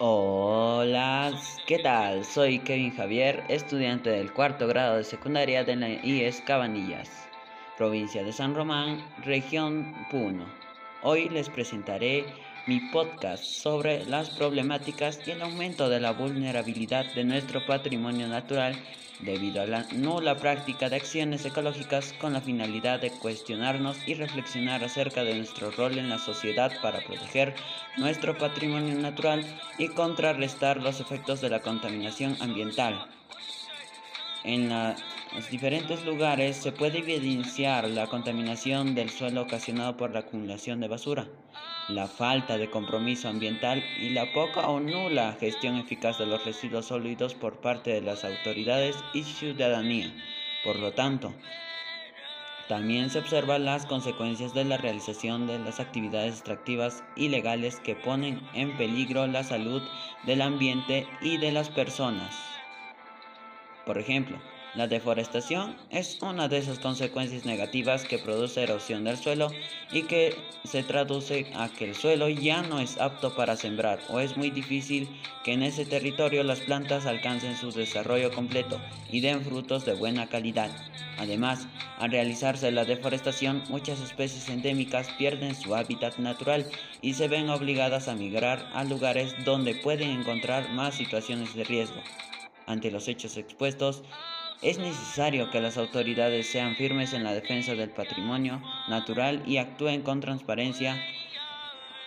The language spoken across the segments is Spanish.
Hola, ¿qué tal? Soy Kevin Javier, estudiante del cuarto grado de secundaria de la IES Cabanillas, provincia de San Román, región Puno. Hoy les presentaré mi podcast sobre las problemáticas y el aumento de la vulnerabilidad de nuestro patrimonio natural debido a la nula práctica de acciones ecológicas con la finalidad de cuestionarnos y reflexionar acerca de nuestro rol en la sociedad para proteger nuestro patrimonio natural y contrarrestar los efectos de la contaminación ambiental. En los diferentes lugares se puede evidenciar la contaminación del suelo ocasionada por la acumulación de basura la falta de compromiso ambiental y la poca o nula gestión eficaz de los residuos sólidos por parte de las autoridades y ciudadanía. Por lo tanto, también se observan las consecuencias de la realización de las actividades extractivas ilegales que ponen en peligro la salud del ambiente y de las personas. Por ejemplo, la deforestación es una de esas consecuencias negativas que produce erosión del suelo y que se traduce a que el suelo ya no es apto para sembrar o es muy difícil que en ese territorio las plantas alcancen su desarrollo completo y den frutos de buena calidad. Además, al realizarse la deforestación, muchas especies endémicas pierden su hábitat natural y se ven obligadas a migrar a lugares donde pueden encontrar más situaciones de riesgo. Ante los hechos expuestos, es necesario que las autoridades sean firmes en la defensa del patrimonio natural y actúen con transparencia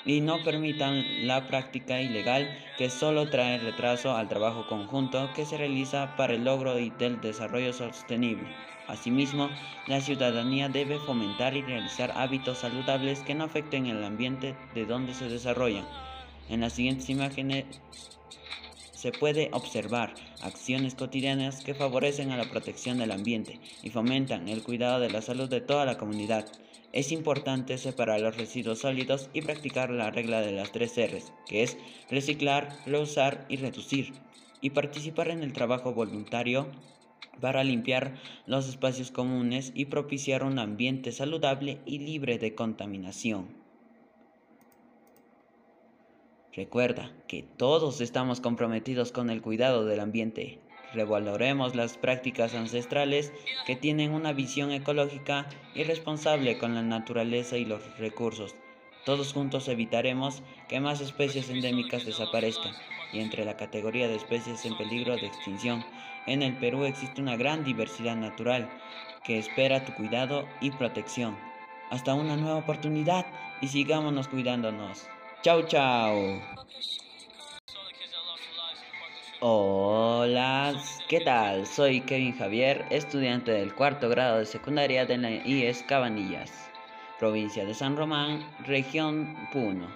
y no permitan la práctica ilegal que solo trae retraso al trabajo conjunto que se realiza para el logro del desarrollo sostenible. Asimismo, la ciudadanía debe fomentar y realizar hábitos saludables que no afecten el ambiente de donde se desarrollan. En las siguientes imágenes se puede observar acciones cotidianas que favorecen a la protección del ambiente y fomentan el cuidado de la salud de toda la comunidad. Es importante separar los residuos sólidos y practicar la regla de las tres R's, que es reciclar, reusar y reducir, y participar en el trabajo voluntario para limpiar los espacios comunes y propiciar un ambiente saludable y libre de contaminación. Recuerda que todos estamos comprometidos con el cuidado del ambiente. Revaloremos las prácticas ancestrales que tienen una visión ecológica y responsable con la naturaleza y los recursos. Todos juntos evitaremos que más especies endémicas desaparezcan y entre la categoría de especies en peligro de extinción. En el Perú existe una gran diversidad natural que espera tu cuidado y protección. Hasta una nueva oportunidad y sigámonos cuidándonos. Chao, chao. Hola, ¿qué tal? Soy Kevin Javier, estudiante del cuarto grado de secundaria de la IES Cabanillas, provincia de San Román, región Puno.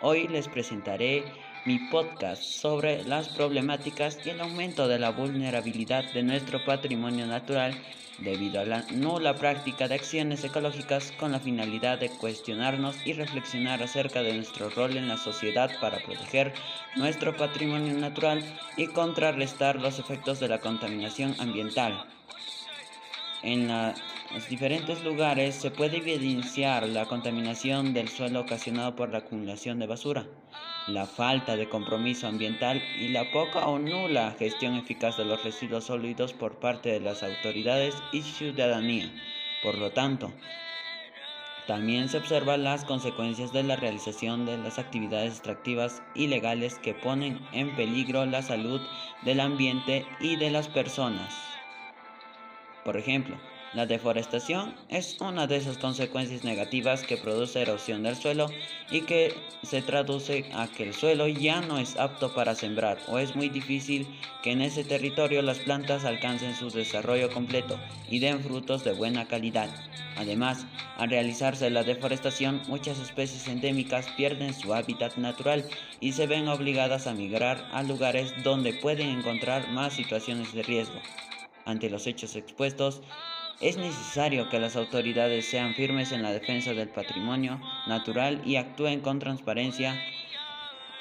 Hoy les presentaré mi podcast sobre las problemáticas y el aumento de la vulnerabilidad de nuestro patrimonio natural debido a la nula práctica de acciones ecológicas con la finalidad de cuestionarnos y reflexionar acerca de nuestro rol en la sociedad para proteger nuestro patrimonio natural y contrarrestar los efectos de la contaminación ambiental. En los diferentes lugares se puede evidenciar la contaminación del suelo ocasionada por la acumulación de basura la falta de compromiso ambiental y la poca o nula gestión eficaz de los residuos sólidos por parte de las autoridades y ciudadanía. Por lo tanto, también se observan las consecuencias de la realización de las actividades extractivas ilegales que ponen en peligro la salud del ambiente y de las personas. Por ejemplo, la deforestación es una de esas consecuencias negativas que produce erosión del suelo y que se traduce a que el suelo ya no es apto para sembrar o es muy difícil que en ese territorio las plantas alcancen su desarrollo completo y den frutos de buena calidad. Además, al realizarse la deforestación, muchas especies endémicas pierden su hábitat natural y se ven obligadas a migrar a lugares donde pueden encontrar más situaciones de riesgo. Ante los hechos expuestos, es necesario que las autoridades sean firmes en la defensa del patrimonio natural y actúen con transparencia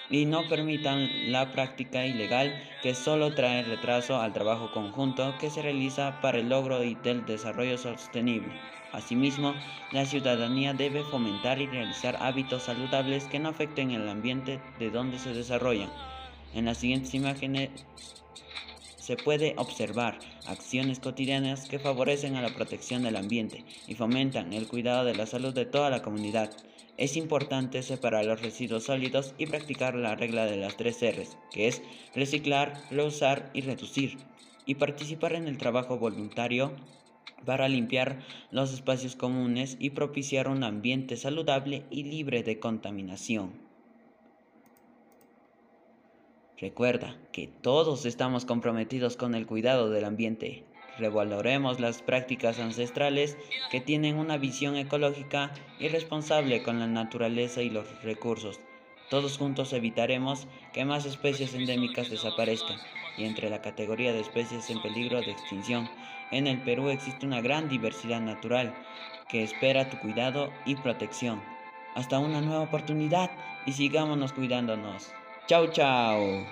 y no permitan la práctica ilegal que solo trae retraso al trabajo conjunto que se realiza para el logro del desarrollo sostenible. Asimismo, la ciudadanía debe fomentar y realizar hábitos saludables que no afecten el ambiente de donde se desarrollan. En las siguientes imágenes se puede observar acciones cotidianas que favorecen a la protección del ambiente y fomentan el cuidado de la salud de toda la comunidad. Es importante separar los residuos sólidos y practicar la regla de las tres R's, que es reciclar, reusar y reducir, y participar en el trabajo voluntario para limpiar los espacios comunes y propiciar un ambiente saludable y libre de contaminación. Recuerda que todos estamos comprometidos con el cuidado del ambiente. Revaloremos las prácticas ancestrales que tienen una visión ecológica y responsable con la naturaleza y los recursos. Todos juntos evitaremos que más especies endémicas desaparezcan y entre la categoría de especies en peligro de extinción. En el Perú existe una gran diversidad natural que espera tu cuidado y protección. Hasta una nueva oportunidad y sigámonos cuidándonos. Chao, chao.